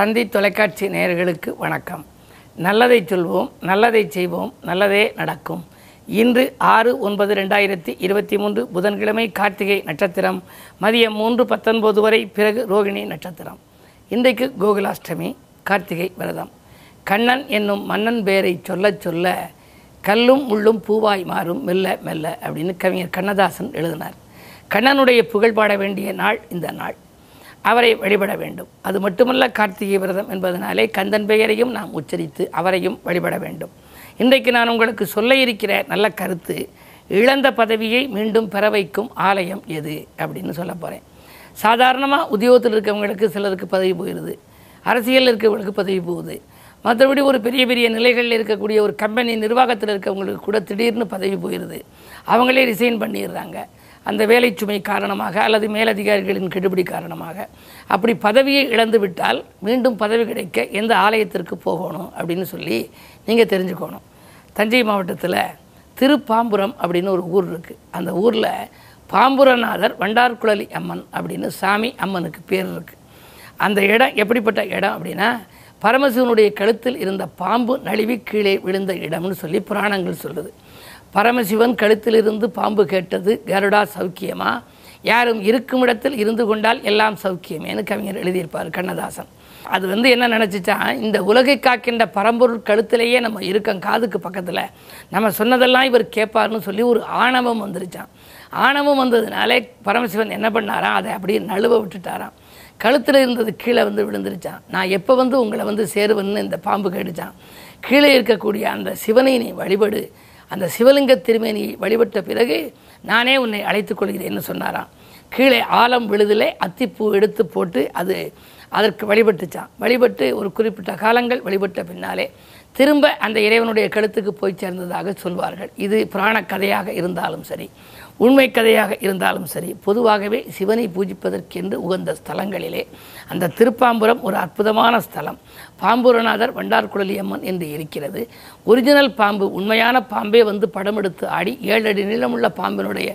தந்தி தொலைக்காட்சி நேயர்களுக்கு வணக்கம். நல்லதை சொல்வோம் நல்லதை செய்வோம் நல்லதே நடக்கும். இன்று ஆறு ஒன்பது ரெண்டாயிரத்தி இருபத்தி மூன்று புதன்கிழமை கார்த்திகை நட்சத்திரம் மதியம் மூன்று பத்தொன்பது வரை பிறகு ரோகிணி நட்சத்திரம். இன்றைக்கு கோகுலாஷ்டமி கார்த்திகை விரதம். கண்ணன் என்னும் மன்னன் பேரை சொல்லச் சொல்ல கல்லும் முள்ளும் பூவாய் மாறும் மெல்ல மெல்ல அப்படின்னு கவிஞர் கண்ணதாசன் எழுதினார். கண்ணனுடைய புகழ் பாட வேண்டிய நாள் இந்த நாள். அவரை வழிபட வேண்டும். அது மட்டுமல்ல கார்த்திகை விரதம் என்பதனாலே கந்தன் பெயரையும் நாம் உச்சரித்து அவரையும் வழிபட வேண்டும். இன்றைக்கு நான் உங்களுக்கு சொல்ல இருக்கிற நல்ல கருத்து இழந்த பதவியை மீண்டும் பெற வைக்கும் ஆலயம் எது அப்படின்னு சொல்ல போகிறேன் சாதாரணமாக உத்தியோகத்தில் இருக்கவங்களுக்கு சிலருக்கு பதவி போயிடுது அரசியலில் இருக்கவங்களுக்கு பதவி போகுது. மற்றபடி ஒரு பெரிய பெரிய நிலைகளில் இருக்கக்கூடிய ஒரு கம்பெனி நிர்வாகத்தில் இருக்கவங்களுக்கு கூட திடீர்னு பதவி போயிடுது அவங்களே ரிசைன் பண்ணிடுறாங்க. அந்த வேலை சுமை காரணமாக அல்லது மேலதிகாரிகளின் கெடுபிடி காரணமாக அப்படி பதவியை இழந்து விட்டால் மீண்டும் பதவி கிடைக்க எந்த ஆலயத்திற்கு போகணும் அப்படின்னு சொல்லி நீங்கள் தெரிஞ்சுக்கணும். தஞ்சை மாவட்டத்தில் திருப்பாம்புரம் அப்படின்னு ஒரு ஊர் இருக்குது அந்த ஊரில் பாம்புரநாதர் வண்டார்குழலி அம்மன் அப்படின்னு சாமி அம்மனுக்கு பேர் இருக்குது அந்த இடம் எப்படிப்பட்ட இடம் அப்படின்னா பரமசிவனுடைய கழுத்தில் இருந்த பாம்பு நழுவி கீழே விழுந்த இடம்னு சொல்லி புராணங்கள் சொல்லுது. பரமசிவன் கழுத்திலிருந்து பாம்பு கேட்டது கருடா சௌக்கியமா? யாரும் இருக்கும் இடத்தில் இருந்து கொண்டால் எல்லாம் சௌக்கியமேனு கவிஞர் எழுதியிருப்பார் கண்ணதாசன். அது வந்து என்ன நினச்சிச்சா? இந்த உலகை காக்கின்ற பரம்பொருள் கழுத்திலேயே நம்ம இருக்கோம் காதுக்கு பக்கத்தில். நம்ம சொன்னதெல்லாம் இவர் கேட்பார்னு சொல்லி ஒரு ஆணவம் வந்துருச்சான் ஆணவம் வந்ததுனாலே பரமசிவன் என்ன பண்ணாராம்? அதை அப்படியே நழுவ விட்டுட்டாராம். கழுத்தில் இருந்தது கீழே வந்து விழுந்துருச்சான் நான் எப்போ வந்து உங்களை வந்து சேருவேன்னு இந்த பாம்பு கேட்டுச்சான் கீழே இருக்கக்கூடிய அந்த சிவனை நீ வழிபடு. அந்த சிவலிங்க திருமேனியை வழிபட்ட பிறகு நானே உன்னை அழைத்துக் கொள்கிறேன்னு சொன்னாராம். கீழே ஆலம் விழுதிலே அத்திப்பூ எடுத்து போட்டு அது அதற்கு வழிபட்டுச்சான் வழிபட்டு ஒரு குறிப்பிட்ட காலங்கள் வழிபட்ட பின்னாலே திரும்ப அந்த இறைவனுடைய கழுத்துக்கு போய் சேர்ந்ததாக சொல்வார்கள். இது புராண கதையாக இருந்தாலும் சரி. உண்மை கதையாக இருந்தாலும் சரி பொதுவாகவே சிவனை பூஜிப்பதற்கென்று உகந்த ஸ்தலங்களிலே அந்த திருப்பாம்புரம் ஒரு அற்புதமான ஸ்தலம். பாம்புரநாதர் வண்டார்குழலி அம்மன் என்று இருக்கிறது. ஒரிஜினல் பாம்பு உண்மையான பாம்பே வந்து படம் எடுத்து ஆடி ஏழு அடி நீளமுள்ள பாம்பினுடைய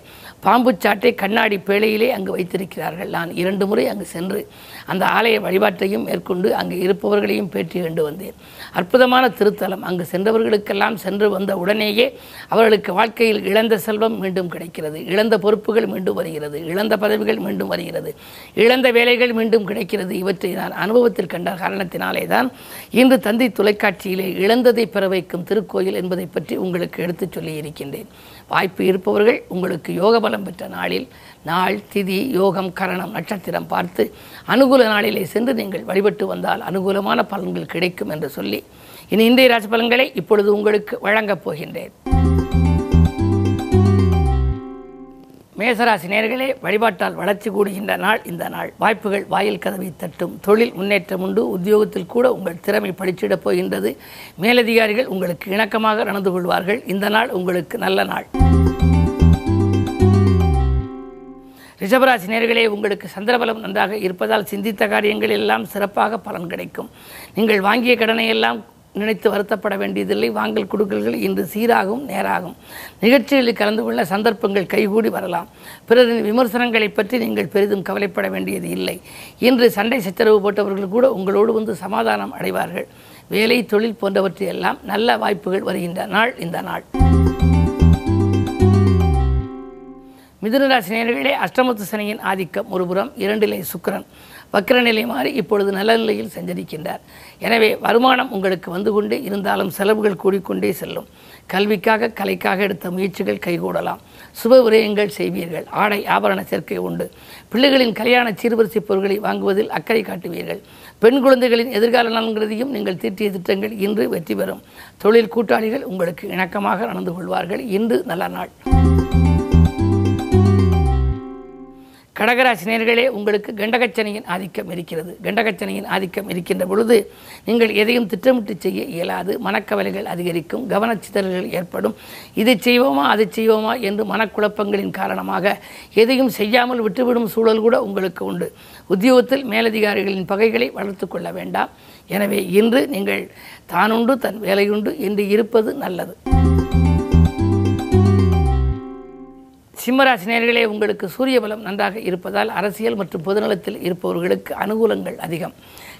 பாம்பு சாட்டை கண்ணாடி பேழையிலே அங்கு வைத்திருக்கிறார்கள். நான் இரண்டு முறை அங்கு சென்று அந்த ஆலய வழிபாட்டையும் மேற்கொண்டு அங்கு இருப்பவர்களையும் பேட்டி கண்டு வந்தேன். அற்புதமான திருத்தலம். அங்கு சென்றவர்களுக்கெல்லாம் சென்று வந்த உடனேயே அவர்களுக்கு வாழ்க்கையில் இழந்த செல்வம் மீண்டும் கிடைக்கிறது. வருகிறது. இழந்த பொறுப்புகள் மீண்டும் வருகிறது. இழந்த பதவிகள் மீண்டும் வருகிறது. இழந்த வேலைகள் மீண்டும் கிடைக்கிறது. இவற்றை நான் அனுபவத்தில் கண்ட காரணத்தினாலே தான் இன்று தந்தை தொலைக்காட்சியிலே இழந்ததை பெற வைக்கும் திருக்கோயில் என்பதை பற்றி உங்களுக்கு எடுத்துச் சொல்லி இருக்கின்றேன். வாய்ப்பு இருப்பவர்கள் உங்களுக்கு யோக பலம் பெற்ற நாளில் நாள் திதி யோகம் கரணம் நட்சத்திரம் பார்த்து அனுகூல நாளிலே சென்று நீங்கள் வழிபட்டு வந்தால் அனுகூலமான பலன்கள் கிடைக்கும் என்று சொல்லி இனி இந்திய ராசி பலன்களை இப்பொழுது உங்களுக்கு வழங்கப் போகின்றேன். மேசராசி நேர்களே வழிபாட்டால் வளர்ச்சி கூடுகின்ற நாள் இந்த நாள். வாய்ப்புகள் வாயில் கதவை தட்டும். தொழில் முன்னேற்றம் உண்டு. உத்தியோகத்தில் கூட உங்கள் திறமை படிச்சிடப் போகின்றது. மேலதிகாரிகள் உங்களுக்கு இணக்கமாக நடந்து கொள்வார்கள். இந்த நாள் உங்களுக்கு நல்ல நாள். ரிஷபராசி நேர்களே உங்களுக்கு சந்திரபலம் நன்றாக இருப்பதால் சிந்தித்த காரியங்கள் எல்லாம் சிறப்பாக பலன் கிடைக்கும். நீங்கள் வாங்கிய கடனை எல்லாம் நினைத்து வருத்தப்பட வேண்டியதில்லை. வாங்கல் கொடுக்கல்கள் இன்று சீராகவும் நேராகும். நிகழ்ச்சிகளில் கலந்து கொள்ள சந்தர்ப்பங்கள் கைகூடி வரலாம். பிறரின் விமர்சனங்களை பற்றி நீங்கள் பெரிதும் கவலைப்பட வேண்டியது இல்லை. இன்று சண்டை சச்சரவு போட்டவர்கள் கூட உங்களோடு வந்து சமாதானம் அடைவார்கள். வேலை தொழில் போன்றவற்றையெல்லாம் நல்ல வாய்ப்புகள் வருகின்ற நாள் இந்த நாள். மிதுனராசி நேர்களே அஷ்டமத்து சனியின் ஆதிக்கம் ஒருபுறம் இரண்டிலே சுக்கிரன். வக்கரநிலை மாறி இப்பொழுது நல்ல நிலையில் சஞ்சரிக்கின்றார். எனவே வருமானம் உங்களுக்கு வந்து கொண்டே இருந்தாலும் செலவுகள் கூடிக்கொண்டே செல்லும். கல்விக்காக கலைக்காக எடுத்த முயற்சிகள் கைகூடலாம். சுப விரயங்கள் செய்வீர்கள். ஆடை ஆபரண சேர்க்கை உண்டு. பிள்ளைகளின் கல்யாண சீர்வரிசை பொருட்களை வாங்குவதில் அக்கறை காட்டுவீர்கள். பெண் குழந்தைகளின் எதிர்கால நலன்கிறதையும் நீங்கள் தீட்டிய திட்டங்கள் இன்று வெற்றி பெறும். தொழில் கூட்டாளிகள் உங்களுக்கு இணக்கமாக நடந்து கொள்வார்கள். இன்று நல்ல நாள். கடகராசினியர்களே உங்களுக்கு கண்டகச்சனையின் ஆதிக்கம் இருக்கிறது. கண்டகச்சனையின் ஆதிக்கம் இருக்கின்ற பொழுது நீங்கள் எதையும் திட்டமிட்டு செய்ய இயலாது. மனக்கவலைகள் அதிகரிக்கும் கவனச்சிதறல்கள் ஏற்படும். இதை செய்வோமா அதை செய்வோமா என்று மனக்குழப்பங்களின் காரணமாக எதையும் செய்யாமல் விட்டுவிடும் சூழல் கூட உங்களுக்கு உண்டு. உத்தியோகத்தில் மேலதிகாரிகளின் பகைகளை வளர்த்து கொள்ள வேண்டாம். எனவே இன்று நீங்கள் தானுண்டு தன் வேலையுண்டு என்று இருப்பது நல்லது. சிம்மராசி நேர்களே உங்களுக்கு சூரிய பலம் நன்றாக இருப்பதால் அரசியல் மற்றும் பொதுநலத்தில் இருப்பவர்களுக்கு அனுகூலங்கள் அதிகம்.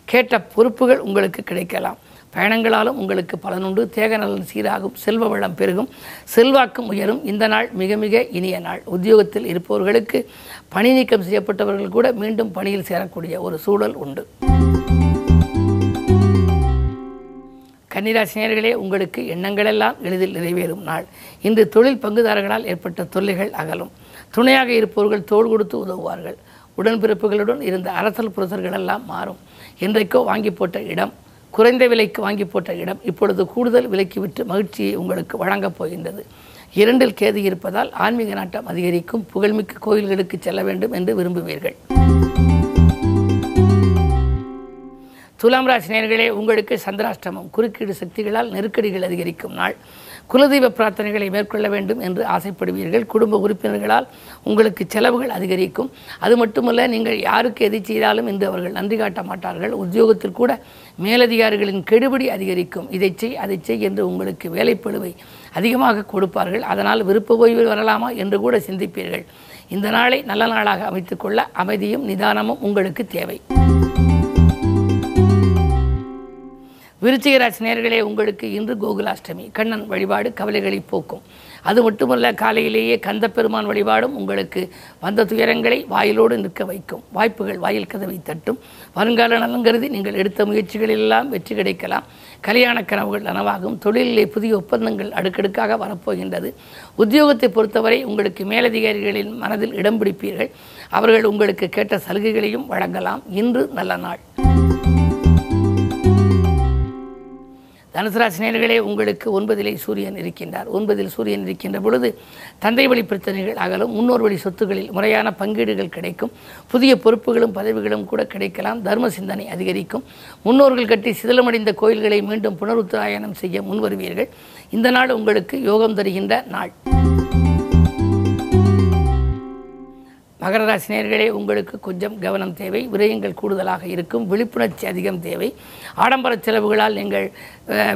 கேட்ட பொறுப்புகள் உங்களுக்கு கிடைக்கலாம். பயணங்களாலும் உங்களுக்கு பலனுண்டு தேக நலன் சீராகும். செல்வ வளம் பெருகும். செல்வாக்கும் உயரும். இந்த நாள் மிக மிக இனிய நாள். உத்தியோகத்தில் இருப்பவர்களுக்கு பணி நீக்கம் செய்யப்பட்டவர்கள் கூட மீண்டும் பணியில் சேரக்கூடிய ஒரு சூழல் உண்டு. கன்னிராசினியர்களே உங்களுக்கு எண்ணங்களெல்லாம் எளிதில் நிறைவேறும் நாள். இன்று தொழில் பங்குதாரர்களால் ஏற்பட்ட தொல்லைகள் அகலும். துணையாக இருப்பவர்கள் தோள் கொடுத்து உதவுவார்கள். உடன்பிறப்புகளுடன் இருந்த அரசல் புரசர்களெல்லாம் மாறும். என்றைக்கோ வாங்கி போட்ட இடம் குறைந்த விலைக்கு வாங்கி போட்ட இடம் இப்பொழுது கூடுதல் விலைக்கு விற்று மகிழ்ச்சியை உங்களுக்கு வழங்கப் போகின்றது. இரண்டில் கேது இருப்பதால் ஆன்மீக நாட்டம் அதிகரிக்கும். புகழ்மிக்க கோயில்களுக்கு செல்ல வேண்டும் என்று விரும்புவீர்கள். துலாம் ராசி நேர்களே உங்களுக்கு சந்திராஷ்டமம். குறுக்கீடு சக்திகளால் நெருக்கடிகள் அதிகரிக்கும் நாள். குலதெய்வ பிரார்த்தனைகளை மேற்கொள்ள வேண்டும் என்று ஆசைப்படுவீர்கள். குடும்ப உறுப்பினர்களால் உங்களுக்கு செலவுகள் அதிகரிக்கும். அது மட்டுமல்ல நீங்கள் யாருக்கு எதை செய்தாலும் இன்று அவர்கள் நன்றி காட்ட மாட்டார்கள். உத்தியோகத்தில் கூட மேலதிகாரிகளின் கெடுபடி அதிகரிக்கும். இதை செய் அதை செய் என்று உங்களுக்கு வேலைப்பழுவை அதிகமாக கொடுப்பார்கள். அதனால் விருப்ப ஓய்வில் வரலாமா என்று கூட சிந்திப்பீர்கள். இந்த நாளை நல்ல நாளாக அமைத்துக்கொள்ள அமைதியும் நிதானமும் உங்களுக்கு தேவை. விருச்சிகராசி நேர்களே உங்களுக்கு இன்று கோகுலாஷ்டமி. கண்ணன் வழிபாடு கவலைகளை போக்கும். அது மட்டுமல்ல காலையிலேயே கந்தப்பெருமான் வழிபாடும் உங்களுக்கு வந்த துயரங்களை வாயிலோடு நிற்க வைக்கும். வாய்ப்புகள் வாயில் கதவை தட்டும். வருங்கால நலன் கருதி நீங்கள் எடுத்த முயற்சிகளெல்லாம் வெற்றி கிடைக்கலாம். கல்யாண கனவுகள் நனவாகும். தொழிலிலே புதிய ஒப்பந்தங்கள் அடுக்கடுக்காக வரப்போகின்றது. உத்தியோகத்தை பொறுத்தவரை உங்களுக்கு மேலதிகாரிகளின் மனதில் இடம் பிடிப்பீர்கள். அவர்கள் உங்களுக்கு கேட்ட சலுகைகளையும் வழங்கலாம். இன்று நல்ல நாள். தனுசராசி நேர்களே உங்களுக்கு ஒன்பதிலே சூரியன் இருக்கின்றார். ஒன்பதில் சூரியன் இருக்கின்ற பொழுது தந்தை வழி பிரச்சனைகள் அகலும் முன்னோர் வழி சொத்துகளில் முறையான பங்கீடுகள் கிடைக்கும். புதிய பொறுப்புகளும் பதவிகளும் கூட கிடைக்கலாம். தர்ம சிந்தனை அதிகரிக்கும். முன்னோர்கள் கட்டி சிதிலமடைந்த கோயில்களை மீண்டும் புனருத்தாயனம் செய்ய முன்வருவீர்கள். இந்த நாள் உங்களுக்கு யோகம் தருகின்ற நாள். மகர ராசி உங்களுக்கு கொஞ்சம் கவனம் தேவை விரயங்கள் கூடுதலாக இருக்கும் விழிப்புணர்ச்சி அதிகம் தேவை. ஆடம்பர செலவுகளால் நீங்கள்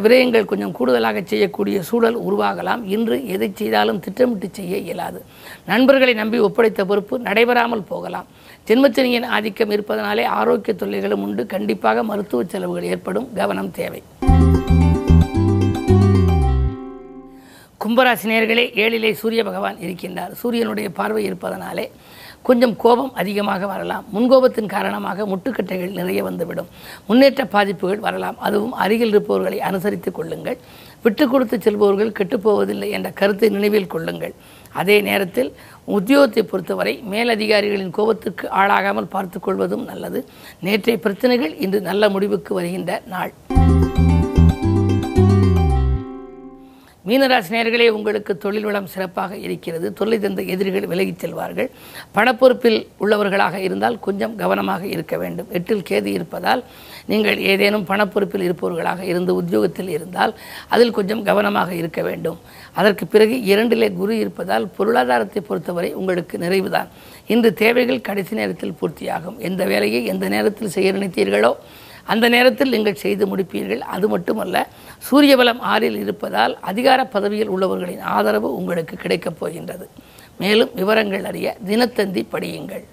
விரயங்கள் கொஞ்சம் கூடுதலாக செய்யக்கூடிய சூழல் உருவாகலாம். இன்று எதை செய்தாலும் திட்டமிட்டு செய்ய இயலாது. நண்பர்களை நம்பி ஒப்படைத்த பொறுப்பு நடைபெறாமல் போகலாம். ஜென்மச்சனியின் ஆதிக்கம் இருப்பதனாலே ஆரோக்கிய தொல்லைகளும் உண்டு. கண்டிப்பாக மருத்துவ செலவுகள் ஏற்படும். கவனம் தேவை. கும்பராசினியர்களே ஏழிலே சூரிய பகவான் இருக்கின்றார். சூரியனுடைய பார்வை இருப்பதனாலே கொஞ்சம் கோபம் அதிகமாக வரலாம். முன்கோபத்தின் காரணமாக முட்டுக்கட்டைகள் நிறைய வந்துவிடும். முன்னேற்ற பாதிப்புகள் வரலாம். அதுவும் அருகில் இருப்பவர்களை அனுசரித்துக் கொள்ளுங்கள். விட்டு கொடுத்து செல்பவர்கள் கெட்டுப்போவதில்லை என்ற கருத்தை நினைவில் கொள்ளுங்கள். அதே நேரத்தில் உத்தியோகத்தை பொறுத்தவரை மேலதிகாரிகளின் கோபத்திற்கு ஆளாகாமல் பார்த்துக்கொள்வதும் நல்லது. நேற்றைய பிரச்சனைகள் இன்று நல்ல முடிவுக்கு வருகின்ற நாள். மீனராசிநகர்களே உங்களுக்கு தொழில் வளம் சிறப்பாக இருக்கிறது. தொல்லை தந்த எதிரிகள் விலகிச் செல்வார்கள். பணப்பொறுப்பில் உள்ளவர்களாக இருந்தால் கொஞ்சம் கவனமாக இருக்க வேண்டும். எட்டில் கேது இருப்பதால் நீங்கள் ஏதேனும் பணப்பொறுப்பில் இருப்பவர்களாக இருந்து உத்தியோகத்தில் இருந்தால் அதில் கொஞ்சம் கவனமாக இருக்க வேண்டும். அதற்கு பிறகு இரண்டிலே குரு இருப்பதால் பொருளாதாரத்தை பொறுத்தவரை உங்களுக்கு நிறைவுதான். இன்று தேவைகள் கடைசி நேரத்தில் பூர்த்தியாகும். எந்த வேலையை எந்த நேரத்தில் செய்ய நினைத்தீர்களோ அந்த நேரத்தில் நீங்கள் செய்து முடிப்பீர்கள். அது மட்டுமல்ல சூரிய பலம் ஆறில் இருப்பதால் அதிகார பதவியில் உள்ளவர்களின் ஆதரவு உங்களுக்கு கிடைக்கப் போகின்றது. மேலும் விவரங்கள் அறிய தினத்தந்தி படியுங்கள்.